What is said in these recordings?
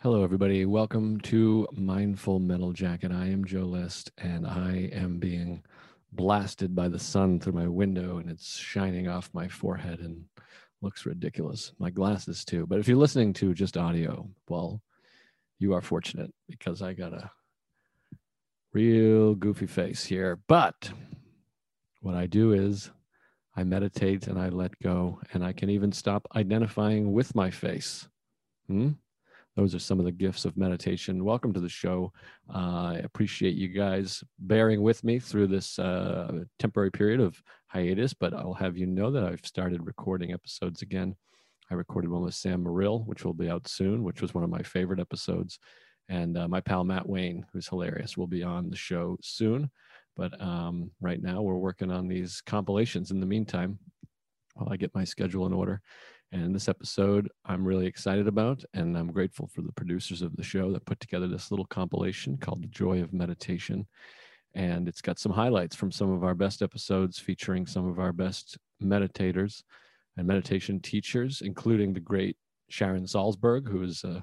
Hello, everybody. Welcome to Mindful Metal Jacket. I am Joe List, and I am being blasted by the sun through my window, and it's shining off my forehead and looks ridiculous. My glasses, too. But if you're listening to just audio, well, you are fortunate because I got a real goofy face here. But what I do is I meditate and I let go, and I can even stop identifying with my face. Hmm? Those are some of the gifts of meditation. Welcome to the show. Uh, I appreciate you guys bearing with me through this uh, temporary period of hiatus, but I'll have you know that I've started recording episodes again. I recorded one with Sam Morrill, which will be out soon, which was one of my favorite episodes. And uh, my pal Matt Wayne, who's hilarious, will be on the show soon. But um, right now, we're working on these compilations in the meantime while I get my schedule in order. And this episode, I'm really excited about, and I'm grateful for the producers of the show that put together this little compilation called The Joy of Meditation. And it's got some highlights from some of our best episodes featuring some of our best meditators and meditation teachers, including the great Sharon Salzberg, who is uh,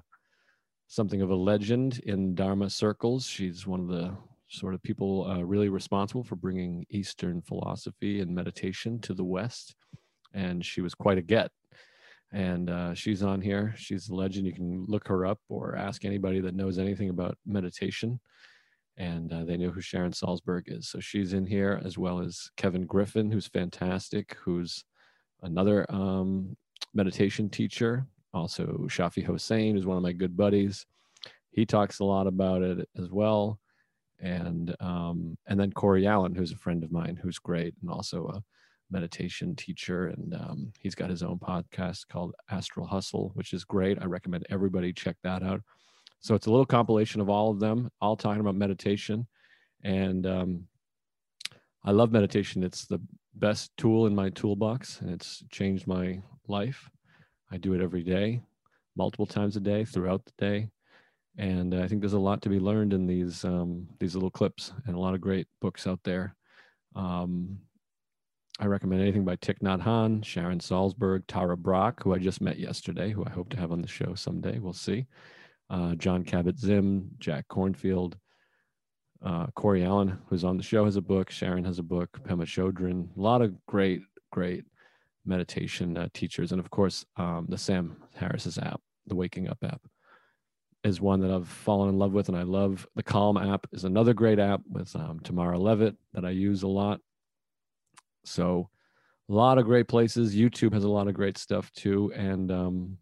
something of a legend in Dharma circles. She's one of the sort of people uh, really responsible for bringing Eastern philosophy and meditation to the West. And she was quite a get and uh, she's on here. She's a legend. You can look her up or ask anybody that knows anything about meditation, and uh, they know who Sharon Salzberg is. So she's in here as well as Kevin Griffin, who's fantastic, who's another um, meditation teacher. Also, Shafi Hossein is one of my good buddies. He talks a lot about it as well, and um, and then Cory Allen, who's a friend of mine, who's great, and also a meditation teacher, and um, he's got his own podcast called Astral Hustle, which is great. I recommend everybody check that out. So it's a little compilation of all of them, all talking about meditation, and um, I love meditation. It's the best tool in my toolbox, and it's changed my life. I do it every day, multiple times a day, throughout the day, and I think there's a lot to be learned in these um, these little clips, and a lot of great books out there. Um, I recommend anything by Thich Nhat Sharon Salzberg, Tara Brach, who I just met yesterday, who I hope to have on the show someday. We'll see. Uh, Jon Kabat-Zinn, Jack Kornfield, uh, Cory Allen, who's on the show, has a book. Sharon has a book. Pema Chodron. A lot of great, great meditation uh, teachers, and of course, um, the Sam Harris's app, the Waking Up app, is one that I've fallen in love with, and I love. The Calm app is another great app with um, Tamara Levitt that I use a lot so a lot of great places. YouTube has a lot of great stuff too. And um,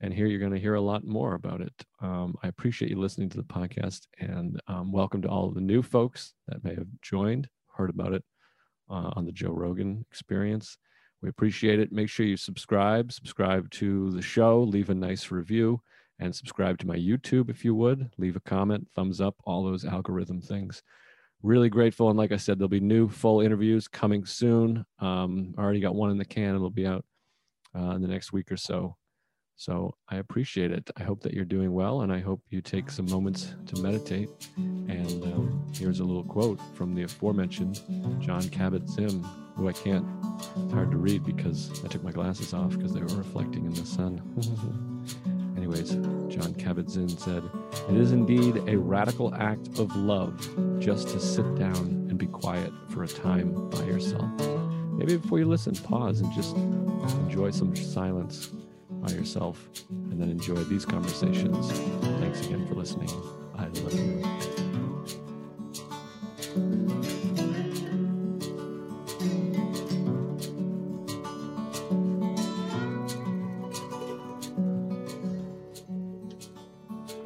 and here you're going to hear a lot more about it. Um, I appreciate you listening to the podcast and um, welcome to all of the new folks that may have joined, heard about it uh, on the Joe Rogan experience. We appreciate it. Make sure you subscribe, subscribe to the show, leave a nice review, and subscribe to my YouTube if you would. Leave a comment, thumbs up, all those algorithm things really grateful. And like I said, there'll be new full interviews coming soon. Um, I already got one in the can. It'll be out uh, in the next week or so. So I appreciate it. I hope that you're doing well, and I hope you take some moments to meditate. And um, here's a little quote from the aforementioned Jon Kabat-Zinn, who I can't. It's hard to read because I took my glasses off because they were reflecting in the sun. Anyways, Jon Kabat-Zinn said, It is indeed a radical act of love just to sit down and be quiet for a time by yourself. Maybe before you listen, pause and just enjoy some silence by yourself and then enjoy these conversations. Thanks again for listening. I love you.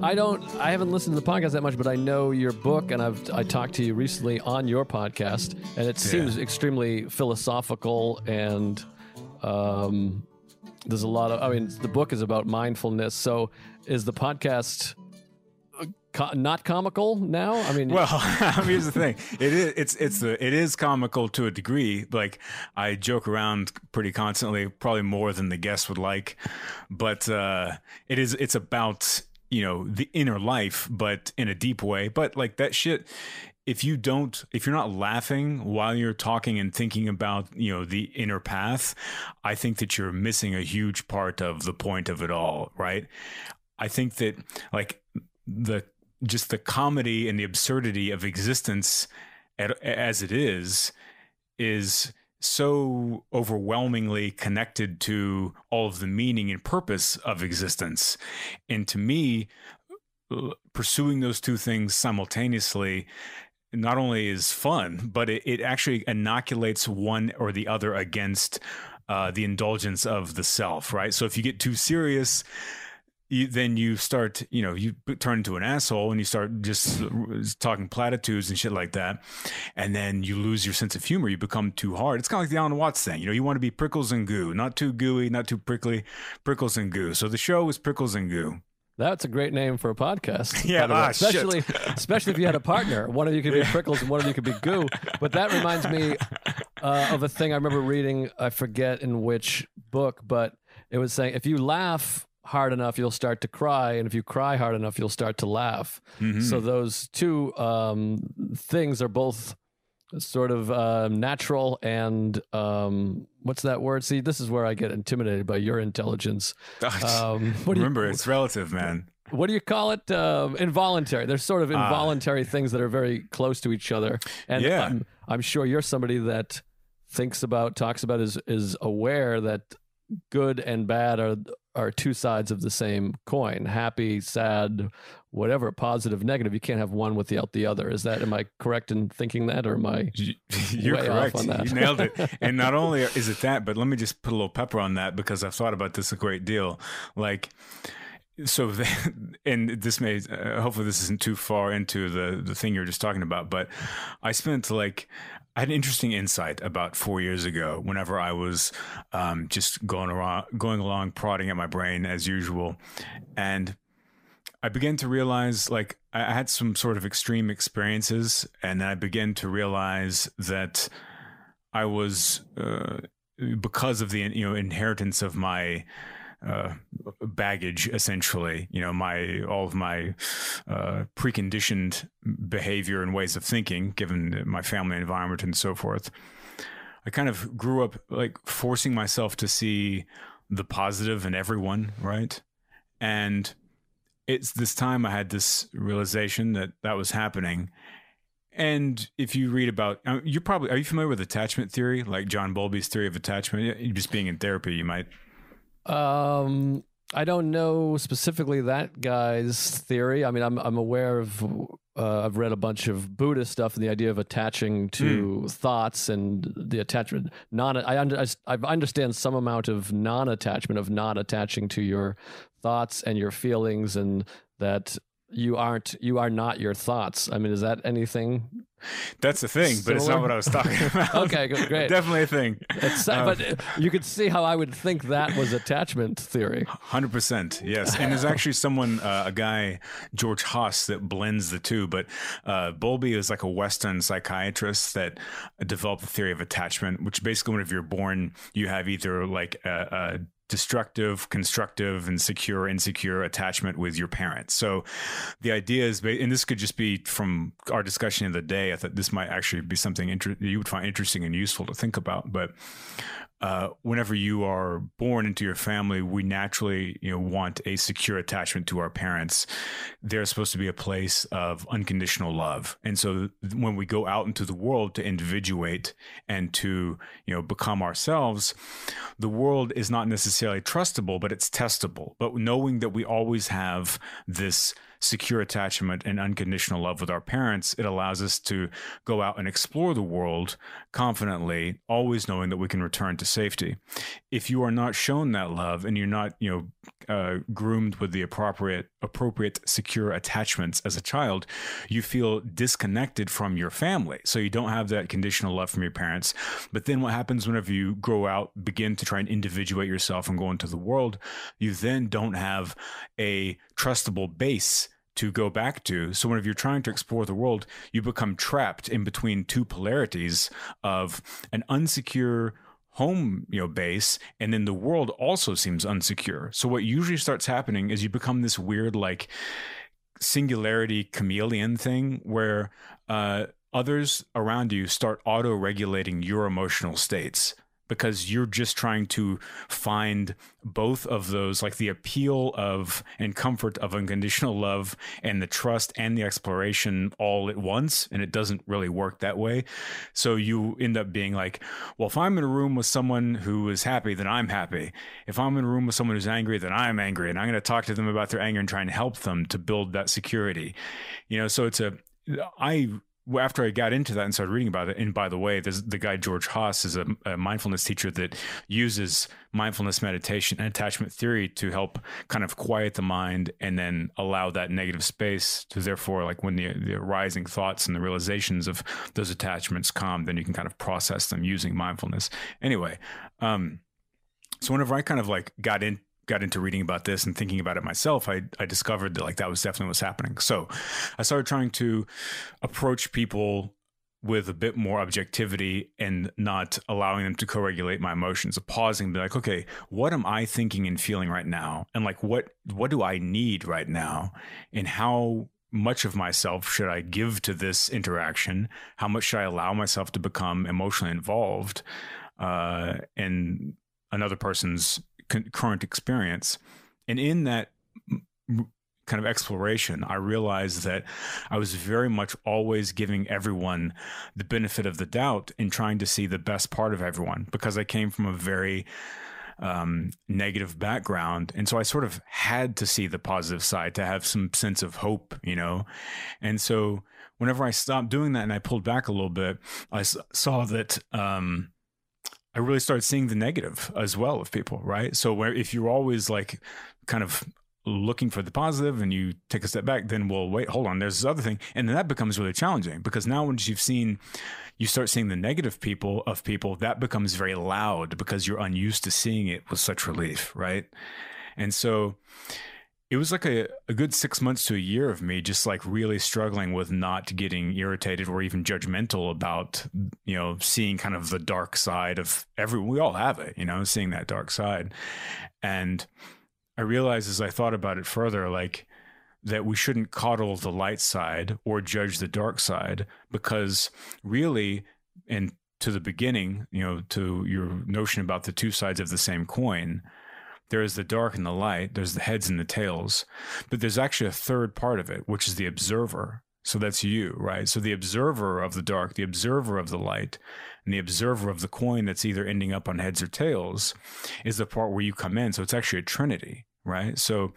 I don't. I haven't listened to the podcast that much, but I know your book, and I've I talked to you recently on your podcast, and it seems yeah. extremely philosophical and. Um, there's a lot of. I mean, the book is about mindfulness. So, is the podcast Co- not comical now? I mean, well, here's the thing: it is it's it's the it is comical to a degree. Like I joke around pretty constantly, probably more than the guests would like, but uh, it is it's about you know the inner life but in a deep way. But like that shit if you don't if you're not laughing while you're talking and thinking about you know the inner path i think that you're missing a huge part of the point of it all right? I think that like the just the comedy and the absurdity of existence as it is is so overwhelmingly connected to all of the meaning and purpose of existence. And to me, pursuing those two things simultaneously not only is fun, but it, it actually inoculates one or the other against uh, the indulgence of the self, right? So if you get too serious, you, then you start, you know, you turn into an asshole and you start just talking platitudes and shit like that. And then you lose your sense of humor. You become too hard. It's kind of like the Alan Watts thing. You know, you want to be prickles and goo, not too gooey, not too prickly, prickles and goo. So the show is prickles and goo. That's a great name for a podcast. Yeah, ah, especially especially if you had a partner. One of you could be prickles and one of you could be goo. But that reminds me uh, of a thing I remember reading. I forget in which book, but it was saying if you laugh hard enough, you'll start to cry, and if you cry hard enough, you'll start to laugh. Mm-hmm. So those two um, things are both sort of uh, natural and um, what's that word? See, this is where I get intimidated by your intelligence. Um, Remember, you, it's relative, man. What do you call it? Um, involuntary. There's sort of ah. involuntary uh, things that are very close to each other, and yeah. I'm, I'm sure you're somebody that thinks about, talks about, is is aware that good and bad are are two sides of the same coin happy sad whatever positive negative. You can't have one without the other. Is that am i correct in thinking that or am i you're correct. you nailed it. And not only is it that but let me just put a little pepper on that because i've thought about this a great deal. Like so and this may uh, hopefully this isn't too far into the the thing you're just talking about but i spent like I had an interesting insight about four years ago. Whenever I was um, just going around, going along, prodding at my brain as usual, and I began to realize, like, I had some sort of extreme experiences, and I began to realize that I was, uh, because of the you know inheritance of my uh, baggage essentially you know my all of my uh, preconditioned behavior and ways of thinking given my family environment and so forth. I kind of grew up like forcing myself to see the positive in everyone right? And it's this time i had this realization that that was happening. And if you read about, uh, you're probably, are you familiar with attachment theory, like John Bowlby's theory of attachment? Just being in therapy, you might um, I don't know specifically that guy's theory. I mean, I'm I'm aware of. Uh, I've read a bunch of Buddhist stuff and the idea of attaching to mm. thoughts and the attachment. Non, I, under, I understand some amount of non-attachment of not attaching to your thoughts and your feelings, and that you aren't you are not your thoughts. I mean, is that anything? That's a thing, but it's not what I was talking about. okay, great. Definitely a thing. Um, but you could see how I would think that was attachment theory. Hundred percent, yes. And there's actually someone, uh, a guy, George Haas, that blends the two. But uh, Bowlby is like a Western psychiatrist that developed the theory of attachment, which basically, whenever you're born, you have either like a, a destructive, constructive, and secure, insecure attachment with your parents. So the idea is, and this could just be from our discussion of the day. I thought this might actually be something inter- you would find interesting and useful to think about. But uh, whenever you are born into your family, we naturally, you know, want a secure attachment to our parents. They're supposed to be a place of unconditional love, and so when we go out into the world to individuate and to, you know, become ourselves, the world is not necessarily trustable, but it's testable. But knowing that we always have this secure attachment and unconditional love with our parents, it allows us to go out and explore the world confidently, always knowing that we can return to safety. If you are not shown that love and you're not, you know, uh, groomed with the appropriate, appropriate secure attachments as a child, you feel disconnected from your family. So you don't have that conditional love from your parents. But then what happens whenever you grow out, begin to try and individuate yourself and go into the world, you then don't have a trustable base to go back to. So whenever you're trying to explore the world, you become trapped in between two polarities of an unsecure home you know base and then the world also seems unsecure so what usually starts happening is you become this weird like singularity chameleon thing where uh, others around you start auto regulating your emotional states because you're just trying to find both of those like the appeal of and comfort of unconditional love and the trust and the exploration all at once and it doesn't really work that way. So you end up being like well if i'm in a room with someone who is happy then i'm happy. If i'm in a room with someone who's angry then i'm angry and i'm going to talk to them about their anger and try and help them to build that security. You know so it's a i after I got into that and started reading about it, and by the way, the guy George Haas is a, a, mindfulness teacher that uses mindfulness meditation and attachment theory to help kind of quiet the mind and then allow that negative space to therefore like when the, the rising thoughts and the realizations of those attachments calm, then you can kind of process them using mindfulness. Anyway, um, so whenever I kind of like got in got into reading about this and thinking about it myself, I, I discovered that like that was definitely what's happening. So I started trying to approach people with a bit more objectivity and not allowing them to co-regulate my emotions, of pausing, be like, okay, what am I thinking and feeling right now? And like what what do I need right now? And how much of myself should I give to this interaction? How much should I allow myself to become emotionally involved uh, in another person's current experience. And in that kind of exploration, I realized that I was very much always giving everyone the benefit of the doubt and trying to see the best part of everyone because I came from a very um, negative background. And so I sort of had to see the positive side to have some sense of hope, you know? And so whenever I stopped doing that and I pulled back a little bit, I saw that. Um, I really started seeing the negative as well of people, right? So where if you're always like kind of looking for the positive and you take a step back, then well, wait, hold on, there's this other thing. And then that becomes really challenging because now once you've seen you start seeing the negative people of people, that becomes very loud because you're unused to seeing it with such relief, right? And so it was like a, a good six months to a year of me just like really struggling with not getting irritated or even judgmental about you know seeing kind of the dark side of every we all have it you know seeing that dark side. And i realized as i thought about it further like that we shouldn't coddle the light side or judge the dark side because really and to the beginning you know to your notion about the two sides of the same coin there is the dark and the light, there's the heads and the tails, but there's actually a third part of it, which is the observer. So that's you, right? So the observer of the dark, the observer of the light, and the observer of the coin that's either ending up on heads or tails is the part where you come in. So it's actually a trinity, right? So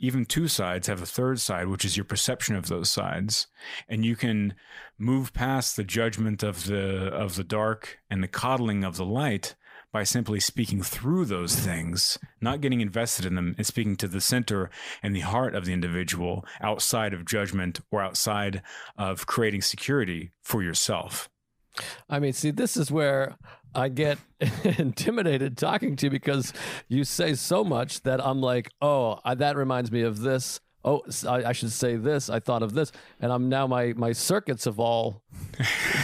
even two sides have a third side, which is your perception of those sides. And you can move past the judgment of the of the dark and the coddling of the light by simply speaking through those things, not getting invested in them, and speaking to the center and the heart of the individual outside of judgment or outside of creating security for yourself. I mean, see, this is where I get intimidated talking to you because you say so much that I'm like, oh, that reminds me of this oh I, I, should say this i thought of this and i'm now my my circuits have all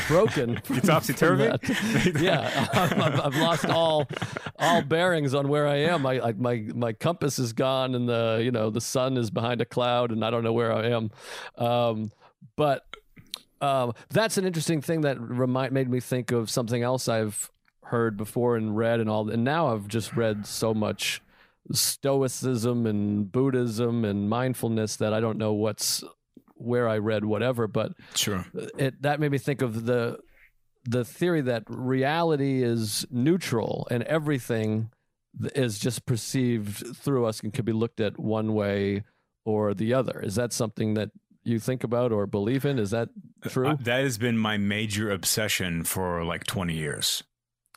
broken you topsy-turvy? yeah I've, I've, lost all all bearings on where i am. I, I, my my compass is gone and the you know the sun is behind a cloud and i don't know where i am. Um, but um, that's an interesting thing that remind made me think of something else i've heard before and read and all and now i've just read so much stoicism and Buddhism and mindfulness that I don't know what's where I read whatever, but sure, it that made me think of the the theory that reality is neutral and everything is just perceived through us and can be looked at one way or the other. Is that something that you think about or believe in? Is that true? Uh, that has been my major obsession for like 20 years.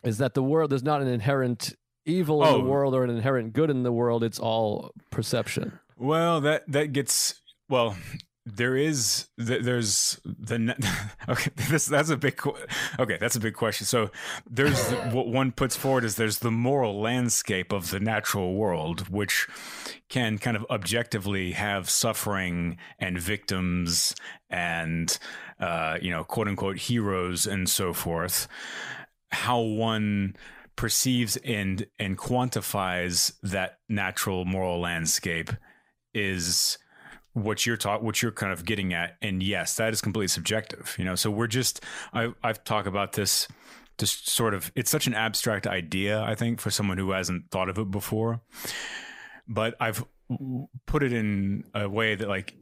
Is that the world is not an inherent evil in oh. the world or an inherent good in the world. It's all perception. Well, that that gets well. There is there's the okay. This that's a big okay. That's a big question. So there's what one puts forward is there's the moral landscape of the natural world, which can kind of objectively have suffering and victims and uh, you know quote unquote heroes and so forth. How one perceives and and quantifies that natural moral landscape is what you're taught what you're kind of getting at. And yes that is completely subjective you know? So we're just i i've talked about this just sort of it's such an abstract idea i think for someone who hasn't thought of it before. But i've put it in a way that like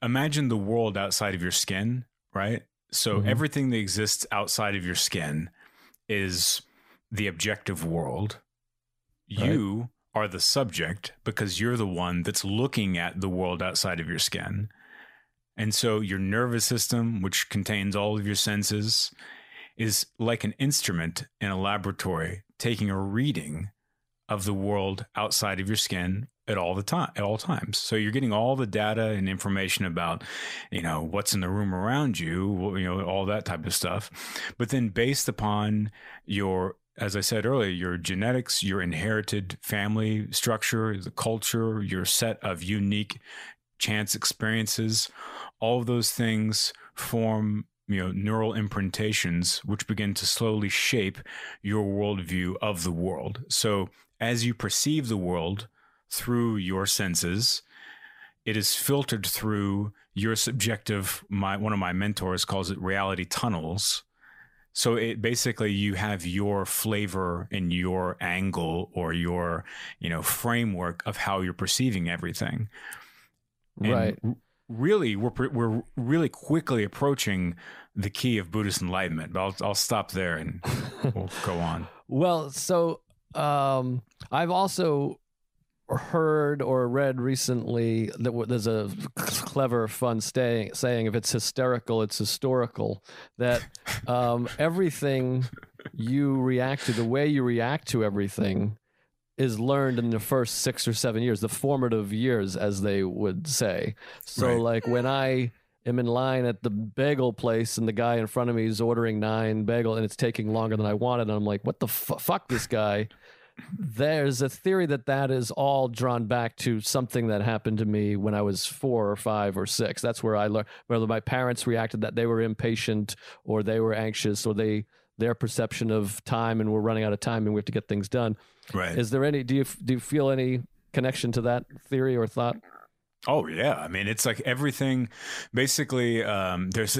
imagine the world outside of your skin right? So mm-hmm. everything that exists outside of your skin is the objective world. Right. you are the subject because you're the one that's looking at the world outside of your skin. And so your nervous system which contains all of your senses is like an instrument in a laboratory taking a reading of the world outside of your skin at all the time at all times. So you're getting all the data and information about you know what's in the room around you you know all that type of stuff. But then based upon your as i said earlier your genetics your inherited family structure the culture your set of unique chance experiences all of those things form you know neural imprintations which begin to slowly shape your worldview of the world. So as you perceive the world through your senses it is filtered through your subjective my one of my mentors calls it reality tunnels so it basically you have your flavor and your angle or your you know framework of how you're perceiving everything and right really we're we're really quickly approaching the key of Buddhist enlightenment. But I'll I'll stop there and we'll go on. Well, so um, I've also heard or read recently that there's a clever, fun stay, saying if it's hysterical, it's historical. That um, everything you react to, the way you react to everything, is learned in the first six or seven years, the formative years, as they would say. So, right. like when I am in line at the bagel place and the guy in front of me is ordering nine bagel and it's taking longer than I wanted, and I'm like, what the f- fuck, this guy? There's a theory that that is all drawn back to something that happened to me when I was four or five or six. That's where I learned whether my parents reacted that they were impatient or they were anxious or they their perception of time and we're running out of time and we have to get things done. Right. Is there any? Do you do you feel any connection to that theory or thought? Oh yeah, I mean it's like everything. Basically, um, there's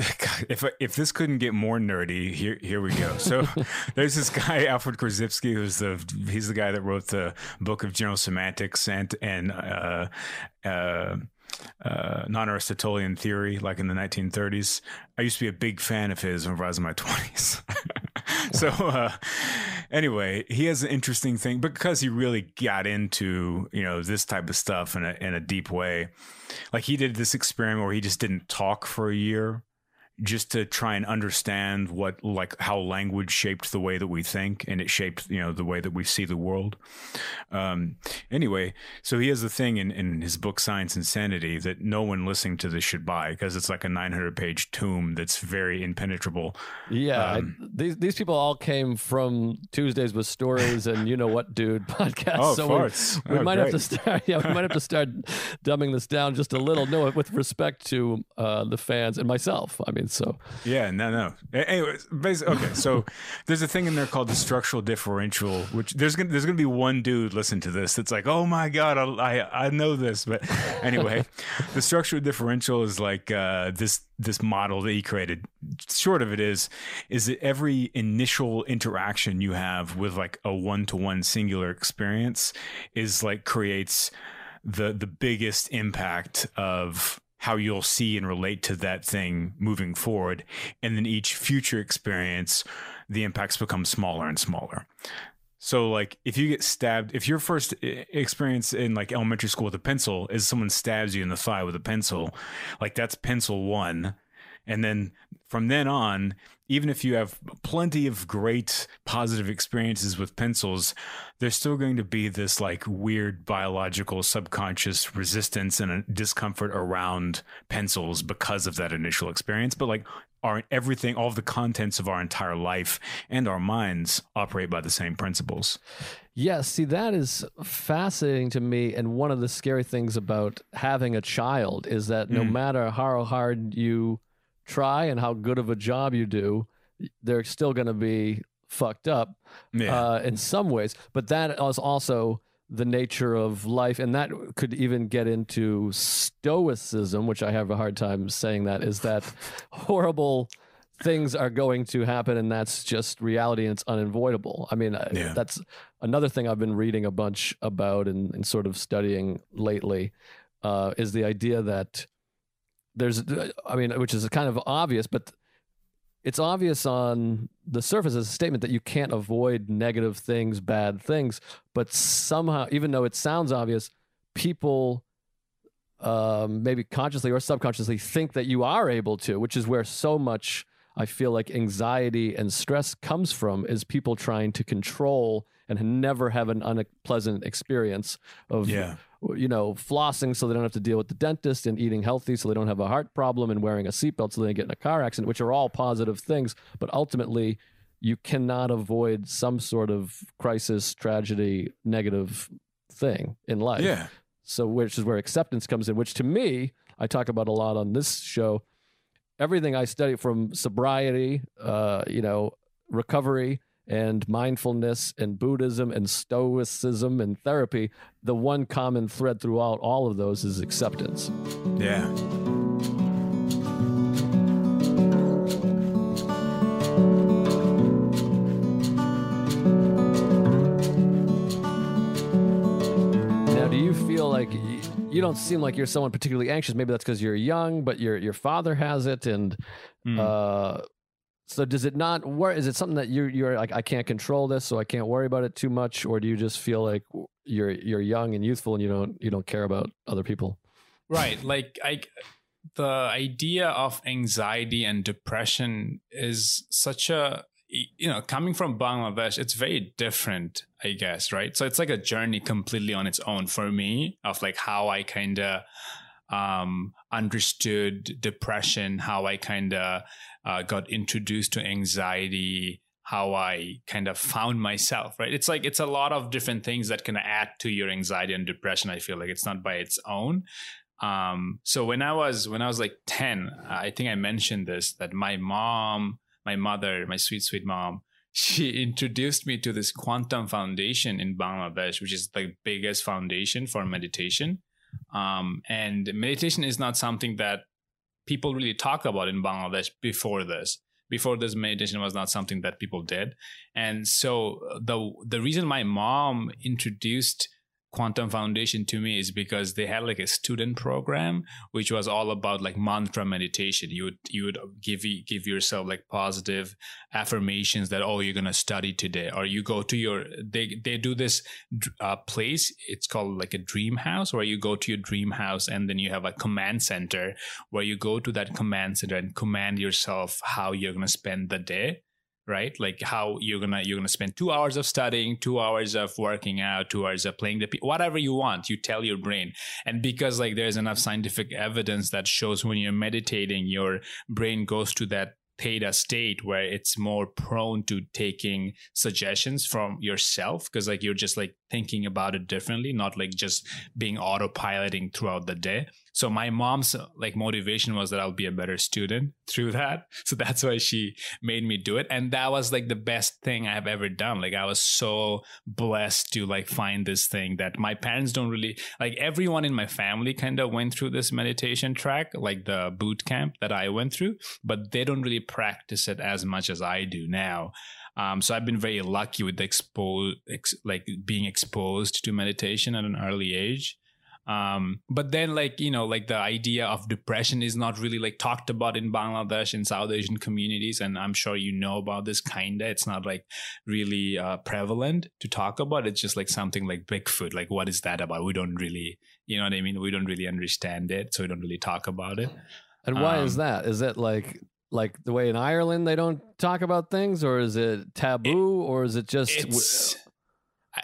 if if this couldn't get more nerdy, here here we go. So there's this guy Alfred Korzybski, who's the he's the guy that wrote the book of general semantics and and uh, uh, uh, non-Aristotelian theory, like in the 1930s. I used to be a big fan of his when I was in my 20s. so uh, anyway, he has an interesting thing because he really got into you know this type of stuff in a in a deep way. Like he did this experiment where he just didn't talk for a year just to try and understand what like how language shaped the way that we think and it shaped you know the way that we see the world um, anyway so he has a thing in, in his book Science and Sanity that no one listening to this should buy because it's like a 900 page tome that's very impenetrable yeah um, I, these, these people all came from tuesdays with stories and you know what dude podcast oh, so farts. we, we oh, might great. have to start yeah we might have to start dumbing this down just a little no with respect to uh, the fans and myself i mean so yeah, no, no. Anyway, basically, okay. So there's a thing in there called the structural differential, which there's gonna there's gonna be one dude listen to this that's like, oh my god, I I, I know this. But anyway, the structural differential is like uh, this this model that he created. Short of it is is that every initial interaction you have with like a one to one singular experience is like creates the the biggest impact of how you'll see and relate to that thing moving forward. And then each future experience, the impacts become smaller and smaller. So, like, if you get stabbed, if your first eh, experience in like elementary school with a pencil is someone stabs you in the thigh with a pencil, like that's pencil one. And then from then on, even if you have plenty of great positive experiences with pencils, there's still going to be this like weird biological subconscious resistance and a discomfort around pencils because of that initial experience. But like our everything, all of the contents of our entire life and our minds operate by the same principles. Yes, yeah, see, that is fascinating to me. And one of the scary things about having a child is that no mm. matter how hard you try and how good of a job you do, they're still going to be fucked up yeah. uh, in some ways. But that is also the nature of life, and that could even get into stoicism, which I have a hard time saying. That is that horrible things are going to happen and that's just reality and it's unavoidable. I mean, yeah. that's another thing I've been reading a bunch about and, and sort of studying lately uh, is the idea that there's, I mean, which is kind of obvious, but it's obvious on the surface as a statement that you can't avoid negative things, bad things, but somehow, even though it sounds obvious, people um, maybe consciously or subconsciously think that you are able to, which is where so much I feel like anxiety and stress comes from is people trying to control and never have an unpleasant experience of yeah. you know flossing so they don't have to deal with the dentist and eating healthy so they don't have a heart problem and wearing a seatbelt so they don't get in a car accident which are all positive things. But ultimately you cannot avoid some sort of crisis tragedy negative thing in life. Yeah. So which is where acceptance comes in which to me I talk about a lot on this show everything I study from sobriety, uh, you know, recovery and mindfulness and Buddhism and Stoicism and therapy, the one common thread throughout all of those is acceptance. Yeah. Now, do you feel like you don't seem like you're someone particularly anxious. Maybe that's because you're young, but your your father has it, and mm. uh, so does it not work? Is it something that you you're like I can't control this, so I can't worry about it too much, or do you just feel like you're you're young and youthful and you don't you don't care about other people? Right, like I the idea of anxiety and depression is such a you know, coming from Bangladesh, it's very different, I guess, right? So it's like a journey completely on its own for me of like how I kind of um, understood depression, how I kind of uh, got introduced to anxiety, how I kind of found myself, right? It's like it's a lot of different things that can add to your anxiety and depression. I feel like it's not by its own. Um, so when I was when I was like ten, I think I mentioned this that my mom my mother, my sweet, sweet mom, she introduced me to this quantum foundation in Bangladesh, which is the biggest foundation for meditation. Um, and meditation is not something that people really talk about in Bangladesh before this. Before this, meditation was not something that people did, and so uh, the the reason my mom introduced quantum foundation to me is because they had like a student program which was all about like mantra meditation. You would you would give give yourself like positive affirmations that oh you're to study today or you go to your they they do this uh, place it's called like a dream house where you go to your dream house and then you have a command center where you go to that command center and command yourself how you're to spend the day right? Like how you're gonna you're gonna spend two hours of studying two hours of working out two hours of playing the whatever you want you tell your brain. And because like there's enough scientific evidence that shows when you're meditating your brain goes to that theta state where it's more prone to taking suggestions from yourself because like you're just like thinking about it differently not like just being autopiloting throughout the day so my mom's like motivation was that I'll be a better student through that. So that's why she made me do it. And that was like the best thing I've ever done. Like I was so blessed to like find this thing that my parents don't really like everyone in my family kind of went through this meditation track, like the boot camp that I went through, but they don't really practice it as much as I do now. Um, so I've been very lucky with the expose, ex- like being exposed to meditation at an early age. Um, but then like you know like the idea of depression is not really like talked about in bangladesh and south asian communities and i'm sure you know about this kinda. It's not like really uh, prevalent to talk about. It's just like something like bigfoot. Like what is that about? We don't really you know what i mean? We don't really understand it so we don't really talk about it. And why um, is that? Is it like like the way in ireland they don't talk about things or is it taboo it, or is it just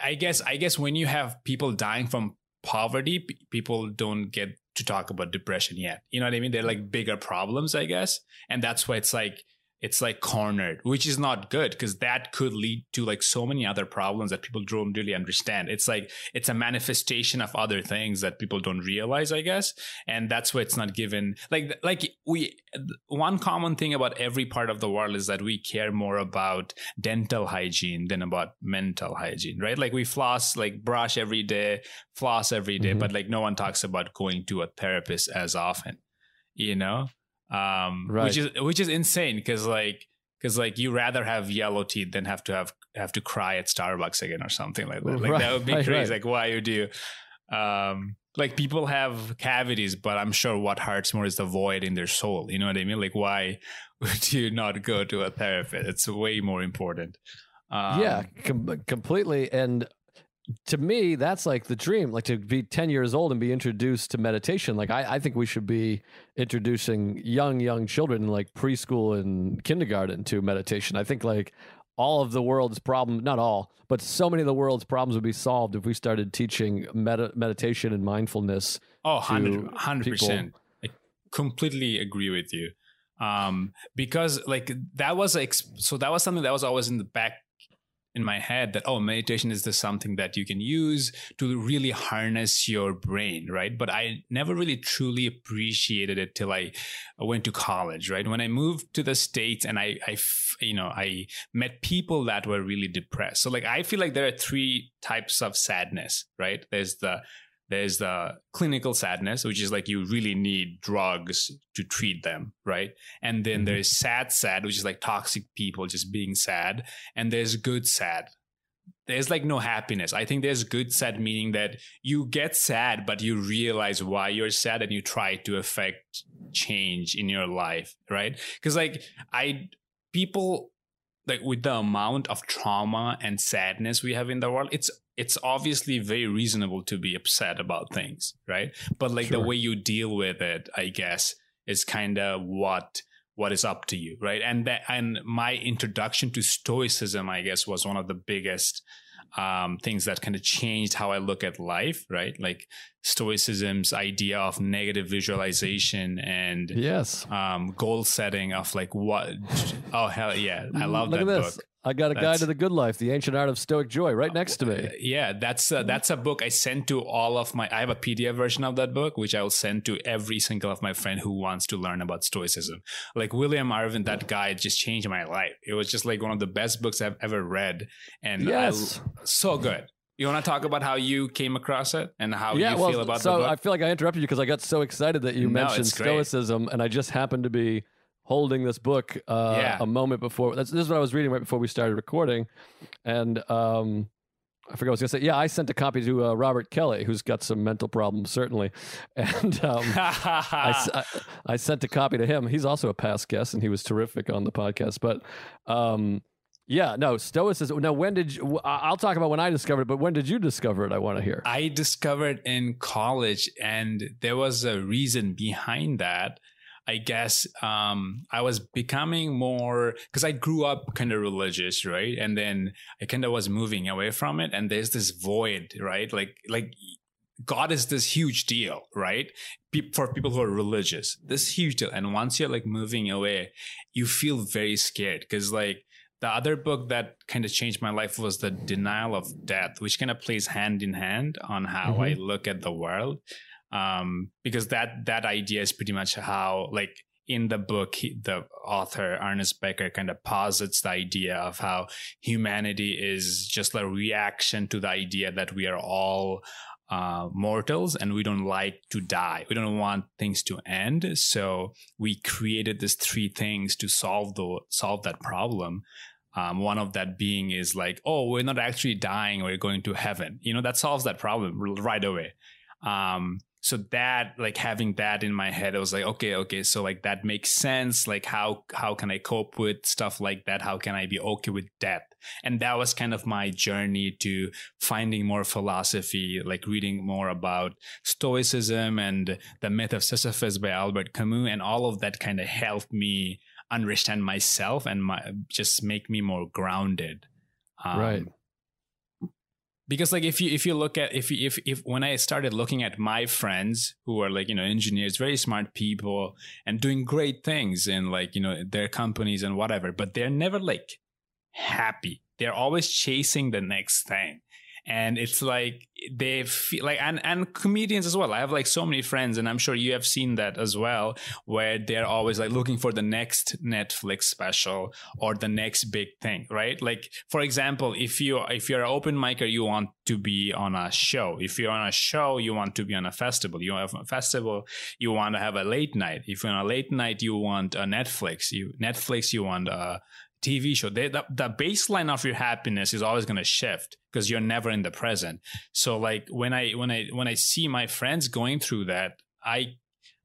I guess I guess when you have people dying from poverty, p- people don't get to talk about depression yet. You know what I mean? They're like bigger problems, I guess. And that's why it's like it's like cornered, which is not good because that could lead to like so many other problems that people don't really understand. It's like it's a manifestation of other things that people don't realize, I guess, and that's why it's not given. Like like we one common thing about every part of the world is that we care more about dental hygiene than about mental hygiene, right? Like we floss, like brush every day, floss every day, mm-hmm. but like no one talks about going to a therapist as often, you know um, Right. which is which is insane because like because like you rather have yellow teeth than have to have have to cry at Starbucks again or something like that. Like Right, that would be right, crazy. right. Like why you do? Um, like people have cavities, but I'm sure what hurts more is the void in their soul. You know what I mean? Like why would you not go to a therapist? It's way more important. Um, yeah, com- completely. And to me, that's like the dream. Like to be 10 years old and be introduced to meditation. Like I, I think we should be introducing young, young children in like preschool and kindergarten to meditation. I think like all of the world's problems, not all, but so many of the world's problems would be solved if we started teaching meta- meditation and mindfulness. Oh, to 100 percent. I completely agree with you. Um, because like that was like so that was something that was always in the back in my head that oh meditation is the something that you can use to really harness your brain right? But i never really truly appreciated it till i went to college right? When i moved to the states and I, you know i met people that were really depressed. So like i feel like there are three types of sadness right? There's the there's the clinical sadness which is like you really need drugs to treat them right? And then Mhm. there's sad sad which is like toxic people just being sad. And there's good sad. There's like no happiness. I think there's good sad meaning that you get sad but you realize why you're sad and you try to affect change in your life right? Because like i people like with the amount of trauma and sadness we have in the world it's it's obviously very reasonable to be upset about things right? But like the way you deal with it i guess is kind of what what is up to you right? And that and my introduction to stoicism i guess was one of the biggest um, things that kind of changed how I look at life, right? Like Stoicism's idea of negative visualization and Yes. um, goal setting of like what? Oh hell yeah, I love Look that book. I got a guide to the good life, the ancient art of stoic joy, right next to me. Uh, yeah, that's uh, that's a book I sent to all of my. I have a PDF version of that book, which I will send to every single of my friend who wants to learn about Stoicism. Like William Irvine, that guy just changed my life. It was just like one of the best books I've ever read, and Yes. I, so good. You want to talk about how you came across it and how yeah, you well, feel about so the book? I feel like I interrupted you because I got so excited that you No, mentioned it's great. stoicism, and I just happened to be holding this book uh, Yeah. a moment before. That's, this is what I was reading right before we started recording, and um, I forgot what I was going to say. Yeah, I sent a copy to uh, Robert Kelly, who's got some mental problems certainly, and um, I, I- I sent a copy to him. He's also a past guest, and he was terrific on the podcast. But um, yeah, no, Stoicism. Now, when did you? I'll talk about when I discovered it, but when did you discover it? I want to hear. I discovered in college, and there was a reason behind that. I guess um, I was becoming more because I grew up kind of religious, right? And then I kind of was moving away from it, and there's this void, right? Like, like God is this huge deal, right? Pe- For people who are religious, this huge deal. And once you're like moving away, you feel very scared because like the other book that kind of changed my life was the denial of death which kind of plays hand in hand on how i look at the world um, because that that idea is pretty much how like in the book he, the author ernest becker kind of posits the idea of how humanity is just a reaction to the idea that we are all uh, mortals and we don't like to die. We don't want things to end. So we created these three things to solve the solve that problem. Um, one of that being is like, oh, we're not actually dying; we're going to heaven. You know, that solves that problem right away. Um, so that, like, having that in my head, I was like, okay, okay, so like that makes sense. Like, how how can I cope with stuff like that? How can I be okay with death? And that was kind of my journey to finding more philosophy, like reading more about Stoicism and the Myth of Sisyphus by Albert Camus, and all of that kind of helped me understand myself and my just make me more grounded. Um, Right. Because like if you if you look at if if if when I started looking at my friends who are like you know engineers, very smart people, and doing great things in like you know their companies and whatever, but they're never like happy. They're always chasing the next thing. And it's like they feel like and and comedians as well. I have like so many friends and i'm sure you have seen that as well where they're always like looking for the next netflix special or the next big thing right? Like for example if you if you're an open micer you want to be on a show. If you're on a show you want to be on a festival. You have a festival you want to have a late night. If you're on a late night you want a netflix. You netflix you want a TV show, they, the, the baseline of your happiness is always going to shift because you're never in the present. So like when I when I when I see my friends going through that, I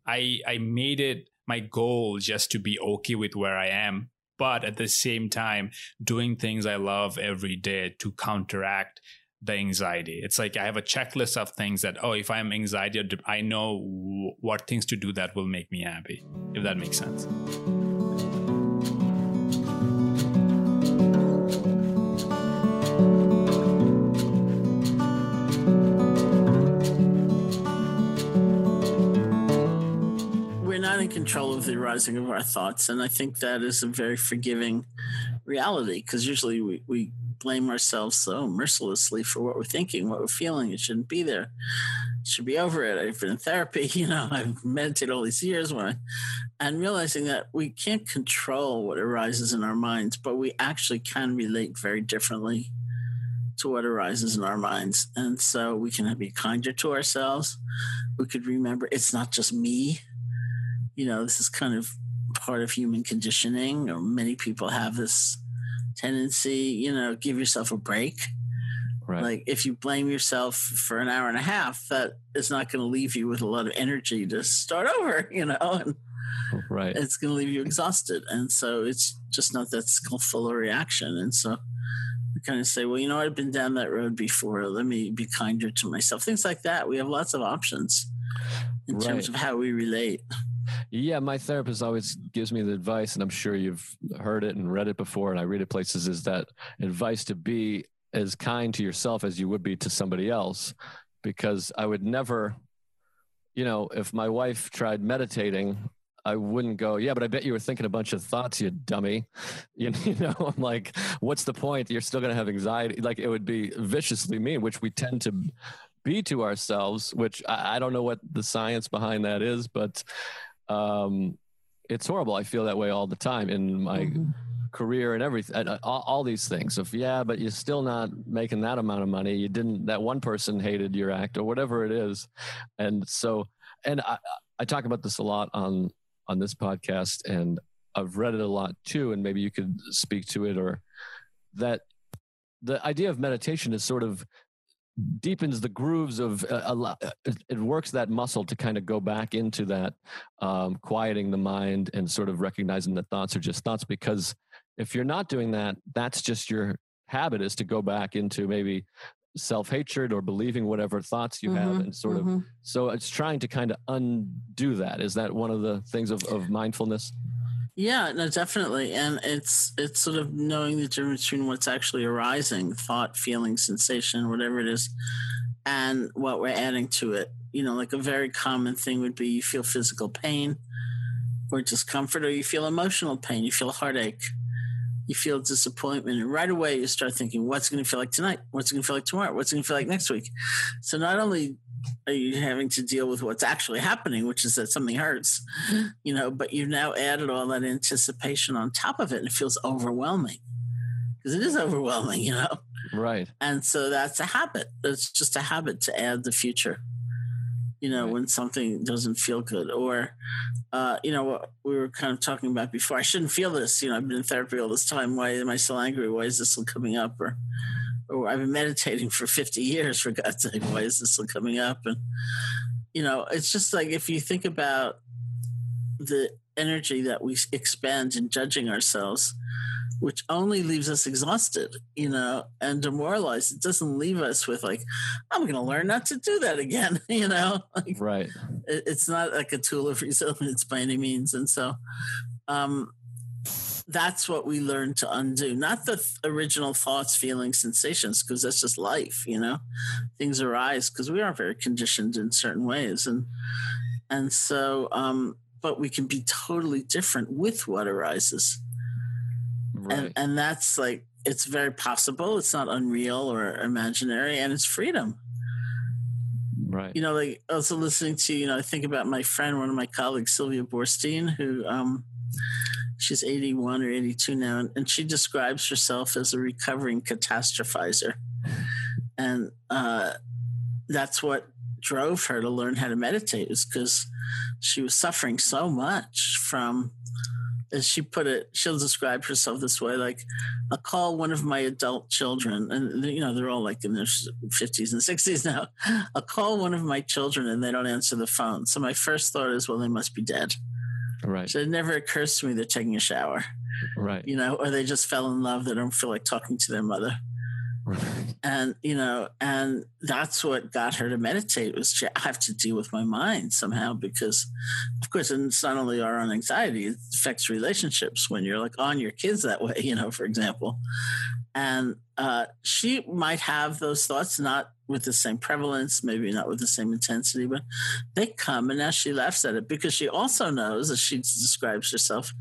I I made it my goal just to be okay with where I am, but at the same time doing things I love every day to counteract the anxiety. It's like I have a checklist of things that oh, if I'm anxiety, I know what things to do that will make me happy. If that makes sense. Control of the arising of our thoughts. And I think that is a very forgiving reality because usually we, we blame ourselves so mercilessly for what we're thinking, what we're feeling. It shouldn't be there. It should be over it. I've been in therapy, you know, I've meditated all these years when I, and realizing that we can't control what arises in our minds, but we actually can relate very differently to what arises in our minds. And so we can be kinder to ourselves. We could remember it's not just me you know, this is kind of part of human conditioning, or many people have this tendency, you know, give yourself a break. Right. Like if you blame yourself for an hour and a half, that is not going to leave you with a lot of energy to start over, you know, and right. It's going to leave you exhausted. And so it's just not that skillful a reaction. And so we kind of say, well, you know, I've been down that road before. Let me be kinder to myself. Things like that. We have lots of options in right. terms of how we relate. Yeah, my therapist always gives me the advice, and I'm sure you've heard it and read it before, and I read it places, is that advice to be as kind to yourself as you would be to somebody else. Because I would never, you know, if my wife tried meditating, I wouldn't go, yeah, but I bet you were thinking a bunch of thoughts, you dummy. You, know, I'm like, what's the point? You're still going to have anxiety. Like it would be viciously mean, which we tend to be to ourselves, which I, I don't know what the science behind that is, but um, it's horrible. I feel that way all the time in my mm-hmm. career and everything, all, all, these things. If yeah, but you're still not making that amount of money. You didn't. That one person hated your act or whatever it is, and so and I, I talk about this a lot on on this podcast, and I've read it a lot too. And maybe you could speak to it or that the idea of meditation is sort of deepens the grooves of uh, a lot uh, it works that muscle to kind of go back into that um, quieting the mind and sort of recognizing that thoughts are just thoughts because if you're not doing that that's just your habit is to go back into maybe self-hatred or believing whatever thoughts you mm-hmm, have and sort mm-hmm. of so it's trying to kind of undo that is that one of the things of, of mindfulness yeah, no, definitely. And it's it's sort of knowing the difference between what's actually arising, thought, feeling, sensation, whatever it is, and what we're adding to it. You know, like a very common thing would be you feel physical pain or discomfort, or you feel emotional pain, you feel heartache, you feel disappointment. And right away you start thinking, what's it going to feel like tonight? What's it going to feel like tomorrow? What's it going to feel like next week? So not only are you having to deal with what's actually happening, which is that something hurts, you know, but you've now added all that anticipation on top of it and it feels overwhelming because it is overwhelming, you know? Right. And so that's a habit. It's just a habit to add the future, you know, right. when something doesn't feel good. Or, uh, you know, what we were kind of talking about before, I shouldn't feel this. You know, I've been in therapy all this time. Why am I still angry? Why is this still coming up? Or, or I've been meditating for 50 years, for God's sake, why is this still coming up? And, you know, it's just like if you think about the energy that we expend in judging ourselves, which only leaves us exhausted, you know, and demoralized. It doesn't leave us with like, I'm going to learn not to do that again, you know. Like, right. it's not like a tool of resilience by any means, and so, um, that's what we learn to undo not the th- original thoughts feelings sensations because that's just life you know things arise because we are very conditioned in certain ways and and so um but we can be totally different with what arises right. and and that's like it's very possible. It's not unreal or imaginary, and it's freedom. Right. You know, like also listening to, you know, I think about my friend, one of my colleagues, Sylvia Boorstein, who um, she's 81 or 82 now, and, she describes herself as a recovering catastrophizer. And uh, that's what drove her to learn how to meditate, is because she was suffering so much from as she put it, she'll describe herself this way: like, I'll call one of my adult children, and you know they're all like in their fifties and sixties now. I'll call one of my children, and they don't answer the phone. So my first thought is, well, they must be dead. Right. So it never occurs to me they're taking a shower. Right. You know, or they just fell in love. They don't feel like talking to their mother. Right. And you know, and that's what got her to meditate was I have to deal with my mind somehow because, of course, and it's not only our own anxiety; it affects relationships when you're like on your kids that way. You know, for example, and uh, she might have those thoughts not with the same prevalence, maybe not with the same intensity, but they come, and now she laughs at it because she also knows, as she describes herself,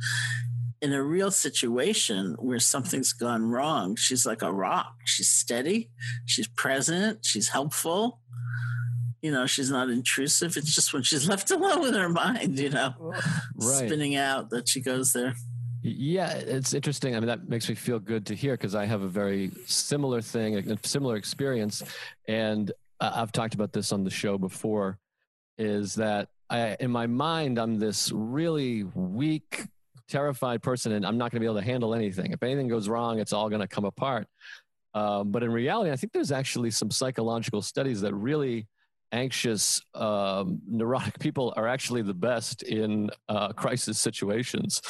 in a real situation where something's gone wrong, she's like a rock. She's steady, she's present, she's helpful. You know, she's not intrusive. It's just when she's left alone with her mind, you know, right. spinning out that she goes there. Yeah, it's interesting. I mean, that makes me feel good to hear because I have a very similar thing, a similar experience. And I've talked about this on the show before is that I, in my mind, I'm this really weak, terrified person and I'm not going to be able to handle anything. If anything goes wrong, it's all going to come apart. Um, but in reality, I think there's actually some psychological studies that really anxious, um, neurotic people are actually the best in uh, crisis situations.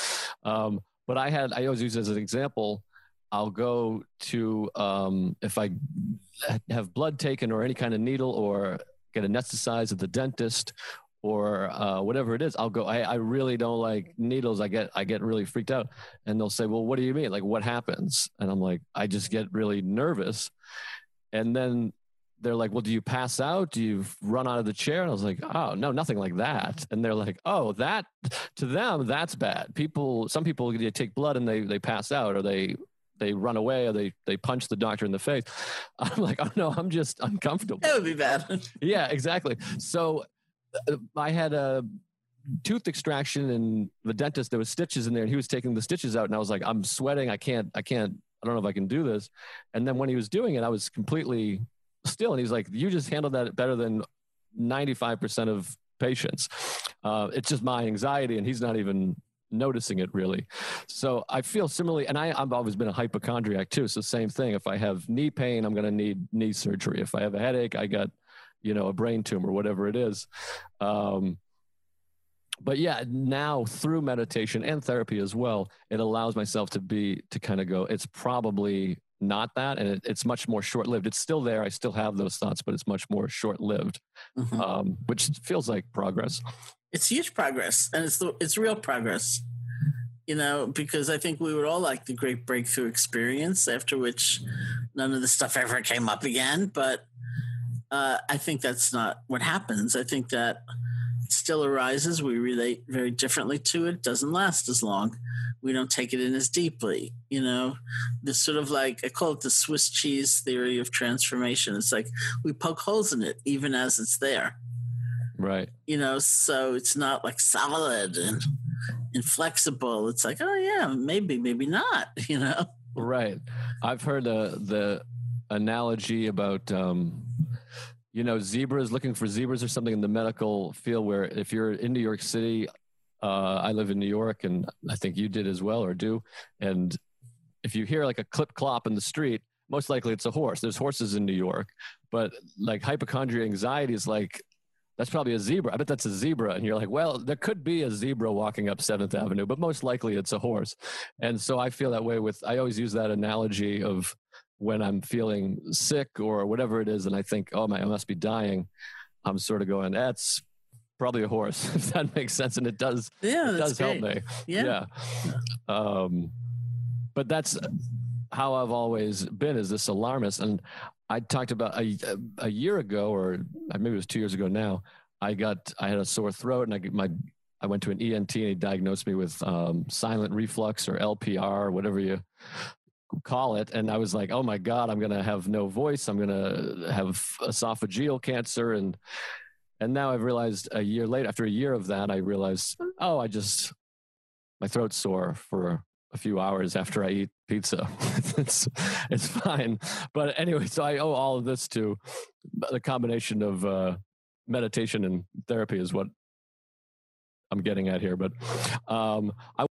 Um, but I had, I always use as an example, I'll go to, um, if I have blood taken or any kind of needle or get anesthetized at the dentist or uh, whatever it is i'll go I, I really don't like needles. I get i get really freaked out. And they'll say well what do you mean? Like what happens? And i'm like i just get really nervous. And then they're like well do you pass out do you run out of the chair and i was like oh no nothing like that and they're like oh that to them that's bad people some people they take blood and they they pass out or they they run away or they they punch the doctor in the face. I'm like, oh no, I'm just uncomfortable. That would be bad. yeah, exactly. So uh, I had a tooth extraction and the dentist there was stitches in there and he was taking the stitches out and I was like I'm sweating I can't I can't I don't know if I can do this and then when he was doing it I was completely still and he's like you just handled that better than 95% of patients. Uh, it's just my anxiety and he's not even noticing it really. So I feel similarly and I, I've always been a hypochondriac too. So same thing. If I have knee pain I'm going to need knee surgery. If I have a headache I got you know a brain tumor whatever it is. Um, but yeah now through meditation and therapy as well it allows myself to be to kind of go it's probably not that and it, it's much more short-lived it's still there i still have those thoughts but it's much more short-lived mm-hmm. um, which feels like progress it's huge progress and it's the, it's real progress you know because i think we would all like the great breakthrough experience after which none of the stuff ever came up again but uh, I think that's not what happens. I think that still arises. We relate very differently to it. Doesn't last as long. We don't take it in as deeply. You know, this sort of like I call it the Swiss cheese theory of transformation. It's like we poke holes in it even as it's there. Right. You know, so it's not like solid and inflexible. It's like, oh yeah, maybe, maybe not. You know. Right. I've heard uh, the analogy about um, you know zebras looking for zebras or something in the medical field where if you're in new york city uh, i live in new york and i think you did as well or do. And if you hear like a clip clop in the street most likely it's a horse. There's horses in new york but like hypochondria anxiety is like that's probably a zebra. I bet that's a zebra. And you're like well there could be a zebra walking up seventh avenue but most likely it's a horse. And so i feel that way with i always use that analogy of when I'm feeling sick or whatever it is, and I think, oh my, I must be dying, I'm sort of going, that's probably a horse, if that makes sense. And it does, yeah, it does great. help me. Yeah. yeah. Um, but that's how I've always been is this alarmist. And I talked about a, a year ago, or maybe it was two years ago now, I got, I had a sore throat and I my, I went to an ENT and he diagnosed me with um, silent reflux or LPR, whatever you call it. And I was like, oh my God, I'm going to have no voice. I'm going to have esophageal cancer. And, and now I've realized a year later, after a year of that, I realized, oh, I just, my throat's sore for a few hours after I eat pizza. it's, it's fine. But anyway, so I owe all of this to the combination of uh, meditation and therapy is what I'm getting at here. But um, I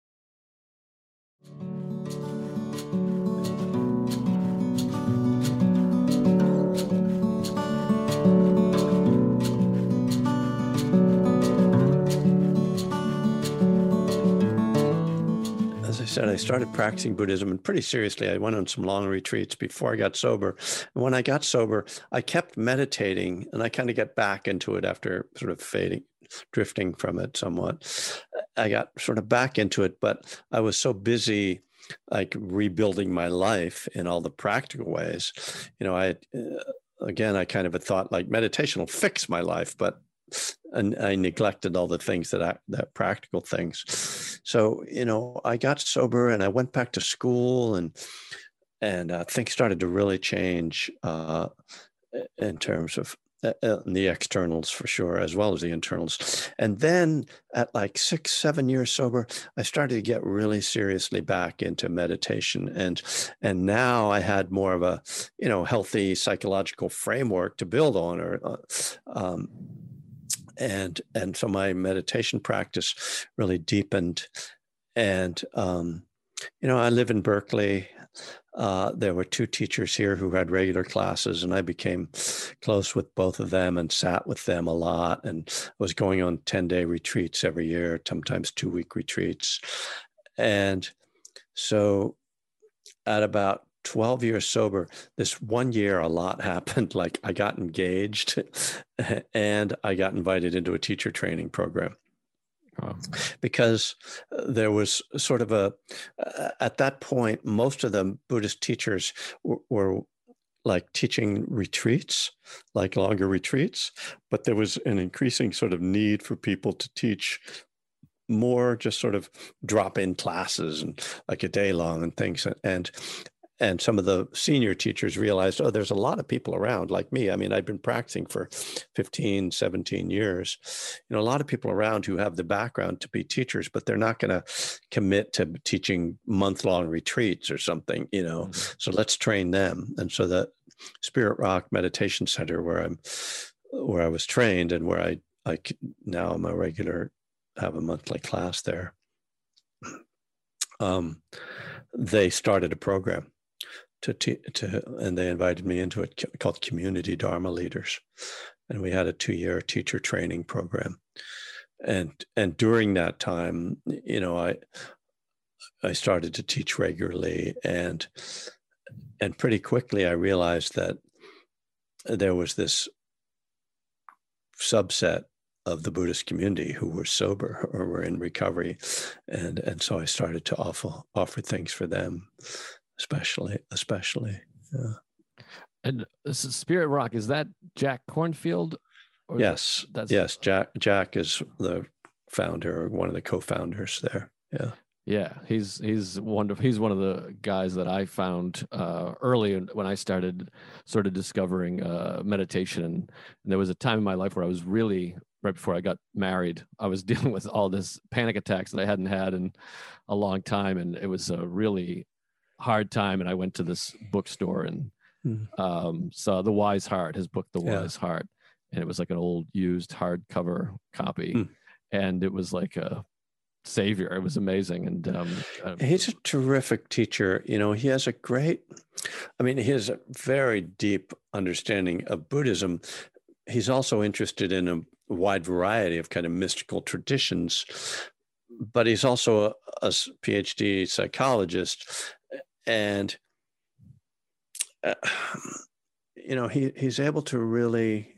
said, I started practicing Buddhism and pretty seriously. I went on some long retreats before I got sober. And when I got sober, I kept meditating and I kind of get back into it after sort of fading, drifting from it somewhat. I got sort of back into it, but I was so busy like rebuilding my life in all the practical ways. You know, I, uh, again, I kind of had thought like meditation will fix my life, but and I neglected all the things that I, that practical things. So you know, I got sober and I went back to school and and uh, things started to really change uh, in terms of uh, uh the externals for sure, as well as the internals. And then at like six, seven years sober, I started to get really seriously back into meditation. And and now I had more of a you know healthy psychological framework to build on, or uh, um, and and so my meditation practice really deepened. And um, you know i live in berkeley. Uh, there were two teachers here who had regular classes and i became close with both of them and sat with them a lot and was going on 10 day retreats every year sometimes two week retreats. And so at about 12 years sober, this one year a lot happened. Like I got engaged and I got invited into a teacher training program. Because uh, there was sort of a, uh, at that point, most of the Buddhist teachers were, were like teaching retreats, like longer retreats, but there was an increasing sort of need for people to teach more just sort of drop in classes and like a day long and things and and some of the senior teachers realized oh there's a lot of people around like me. I mean i've been practicing for 15 17 years. You know a lot of people around who have the background to be teachers but they're not going to commit to teaching month long retreats or something you know? Mm-hmm. so let's train them. And so the spirit rock meditation center where i'm where i was trained and where i i now i'm a regular have a monthly class there um, they started a program to, to and they invited me into it called Community Dharma Leaders, and we had a two-year teacher training program, and and during that time, you know, I I started to teach regularly, and and pretty quickly I realized that there was this subset of the Buddhist community who were sober or were in recovery, and and so I started to offer offer things for them, especially especially yeah. and this is spirit rock is that jack kornfield yes that's yes jack jack is the founder or one of the co-founders there yeah. Yeah he's he's wonderful he's one of the guys that i found uh, early when i started sort of discovering uh, meditation. And, and there was a time in my life where i was really right before i got married i was dealing with all this panic attacks that i hadn't had in a long time. And it was a really hard time and I went to this bookstore and mm. um, saw The Wise Heart, his book, The yeah. Wise Heart. And it was like an old used hardcover copy. Mm. And it was like a savior. It was amazing. And um, he's a terrific teacher. You know, he has a great, I mean, he has a very deep understanding of Buddhism. He's also interested in a wide variety of kind of mystical traditions but he's also a, a PhD psychologist and uh, you know he he's able to really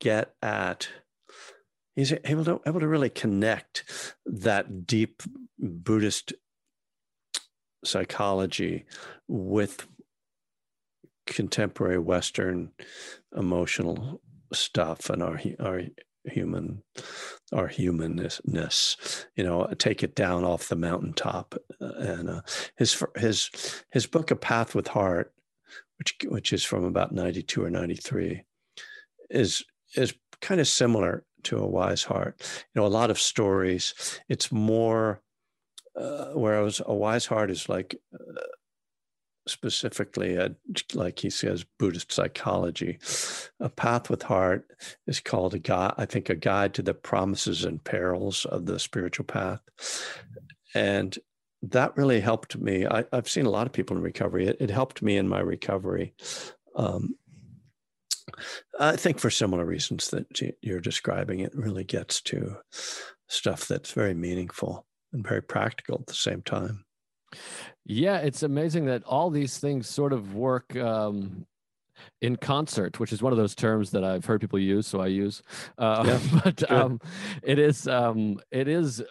get at he's able to able to really connect that deep buddhist psychology with contemporary western emotional stuff and our our human our humanness. You know, take it down off the mountaintop. Uh, and uh, his his his book, A Path with Heart, which which is from about ninety two or ninety three, is is kind of similar to a wise heart. You know, a lot of stories. It's more uh, whereas a wise heart is like uh, specifically a, like he says buddhist psychology. A path with heart is called a guide i think a guide to the promises and perils of the spiritual path. And that really helped me. I, have seen a lot of people in recovery. It, it helped me in my recovery. Um, I think for similar reasons that you're describing, it really gets to stuff that's very meaningful and very practical at the same time. Yeah, it's amazing that all these things sort of work um, in concert, which is one of those terms that I've heard people use, so I use. Uh, yeah, but um, it is um, it is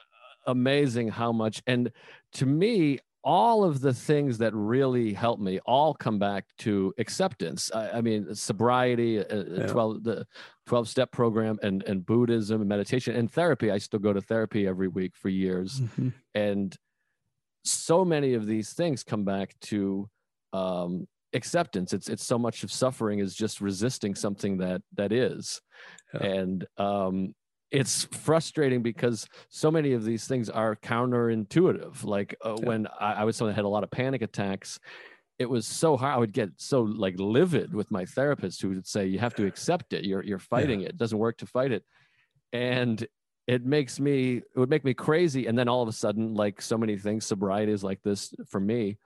amazing how much, and to me, all of the things that really help me all come back to acceptance. I, I mean, sobriety, uh, uh yeah. 12, the 12 step program and, and Buddhism and meditation and therapy. I still go to therapy every week for years. Mm-hmm. And so many of these things come back to um, acceptance. It's, it's so much of suffering is just resisting something that, that is. Yeah. And um, it's frustrating because so many of these things are counterintuitive. Like uh, yeah. when I, I was someone that had a lot of panic attacks, it was so hard. I would get so like livid with my therapist who would say, "You have to accept it. You're you're fighting yeah. it. It doesn't work to fight it," and it makes me it would make me crazy. And then all of a sudden, like so many things, sobriety is like this for me.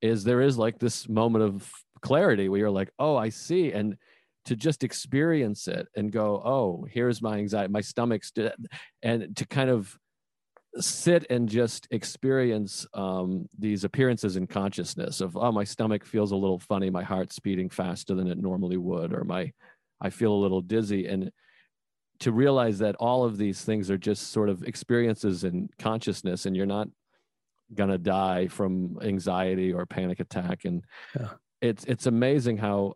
Is there is like this moment of clarity where you're like, "Oh, I see," and to just experience it and go, oh, here's my anxiety, my stomach's, and to kind of sit and just experience um, these appearances in consciousness of, oh, my stomach feels a little funny, my heart's beating faster than it normally would, or my, I feel a little dizzy. And to realize that all of these things are just sort of experiences in consciousness and you're not gonna die from anxiety or panic attack and yeah. it's it's amazing how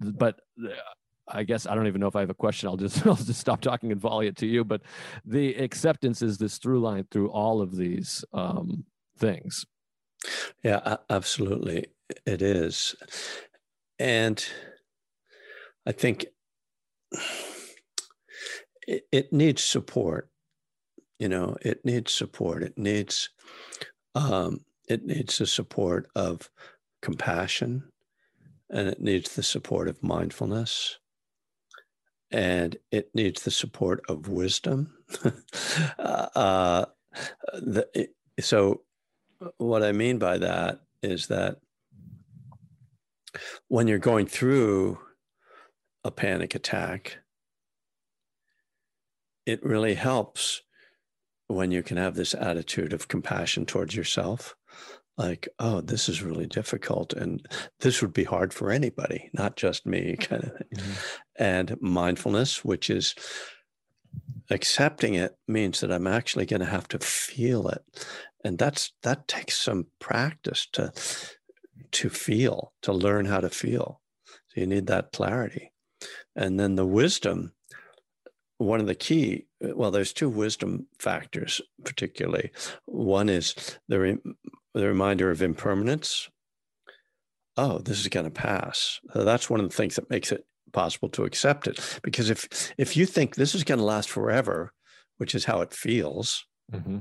but uh, I guess I don't even know if I have a question. I'll just I'll just stop talking and volley it to you. But the acceptance is this through line through all of these um, things. Yeah, absolutely, it is, and I think it, it needs support. You know, it needs support. It needs um, it needs the support of compassion and it needs the support of mindfulness and it needs the support of wisdom. Uh, uh, the, so, what I mean by that is that when you're going through a panic attack, it really helps when you can have this attitude of compassion towards yourself like, oh, this is really difficult. And this would be hard for anybody, not just me, kind of thing. Mm-hmm. And mindfulness, which is accepting it, means that I'm actually going to have to feel it. And that's that takes some practice to to feel, to learn how to feel. So you need that clarity. And then the wisdom, one of the key well there's two wisdom factors particularly one is the the reminder of impermanence. Oh, this is going to pass. So that's one of the things that makes it possible to accept it. Because if if you think this is going to last forever, which is how it feels, mm-hmm.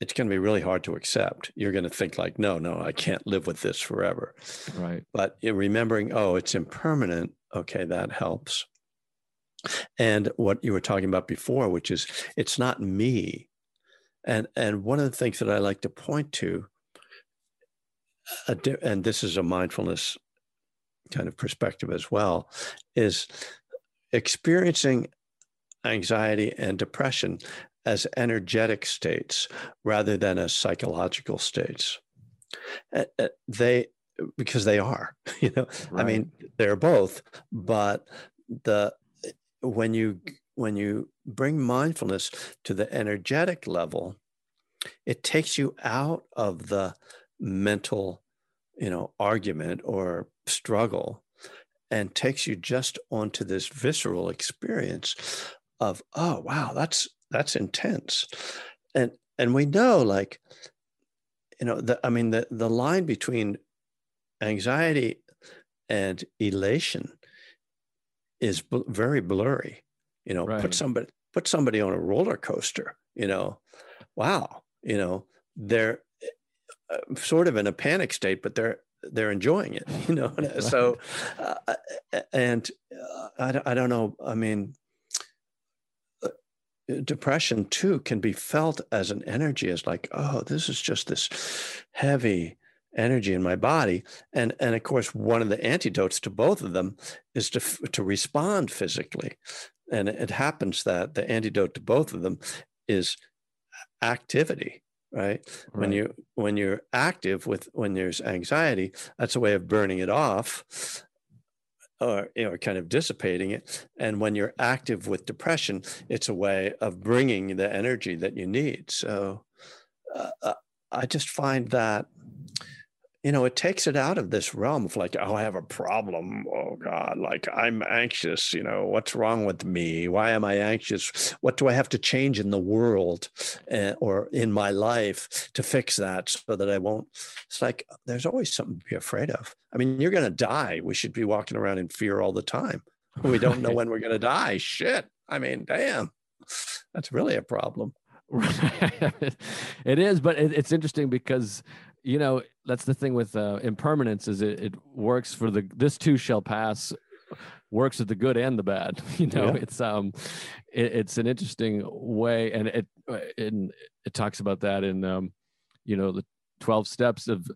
it's going to be really hard to accept. You're going to think like, no, no, I can't live with this forever. Right. But remembering, oh, it's impermanent. Okay, that helps. And what you were talking about before, which is it's not me. And and one of the things that I like to point to and this is a mindfulness kind of perspective as well, is experiencing anxiety and depression as energetic states rather than as psychological states. They, because they are, you know, right. I mean, they're both, but the, when you, when you bring mindfulness to the energetic level, it takes you out of the mental, you know, argument or struggle and takes you just onto this visceral experience of, oh, wow, that's that's intense. And and we know like you know the i mean the the line between anxiety and elation is bl- very blurry you know Right. put somebody put somebody on a roller coaster you know. Wow you know they're uh, sort of in a panic state but they're they're enjoying it you know? So uh, and uh, I, don't- I don't know i mean uh, depression too can be felt as an energy as like oh this is just this heavy energy in my body. And and of course one of the antidotes to both of them is to to respond physically. And it happens that the antidote to both of them is activity right? When Right. you when you're active with when there's anxiety that's a way of burning it off or you know kind of dissipating it. And when you're active with depression it's a way of bringing the energy that you need. So uh, uh, i just find that you know it takes it out of this realm of like oh i have a problem. Oh god like i'm anxious you know what's wrong with me? Why am i anxious? What do i have to change in the world uh, or in my life to fix that so that i won't it's like there's always something to be afraid of. I mean you're going to die. We should be walking around in fear all the time. We don't know when we're going to die. Shit. I mean damn. That's really a problem. It is, but it, it's interesting because you know that's the thing with uh, impermanence is it, it works for the this too shall pass works with the good and the bad you know? Yeah. it's um it, it's an interesting way and it uh, in it talks about that in um you know the 12 steps of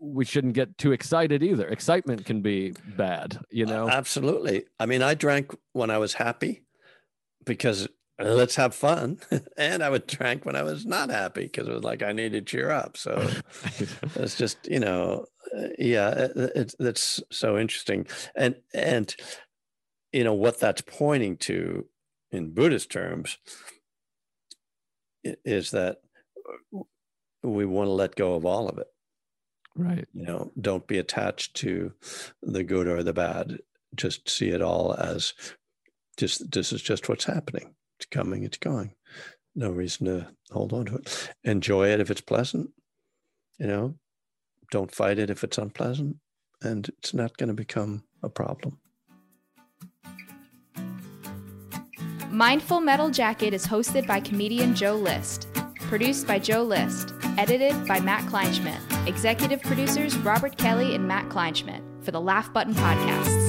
we shouldn't get too excited either. Excitement can be bad you know? absolutely. I mean i drank when i was happy because let's have fun. And i would drink when i was not happy because it was like i need to cheer up. So it's just you know uh, yeah it, it, it's so interesting. And and you know what that's pointing to in buddhist terms is that uh, we want to let go of all of it. Right. You know don't be attached to the good or the bad. Just see it all as just this is just what's happening it's coming it's going no reason to hold on to it enjoy it if it's pleasant you know don't fight it if it's unpleasant and it's not going to become a problem Mindful Metal Jacket is hosted by comedian Joe List. Produced by Joe List. Edited by Matt Kleinschmidt. Executive producers Robert Kelly and Matt Kleinschmidt for the Laugh Button Podcasts.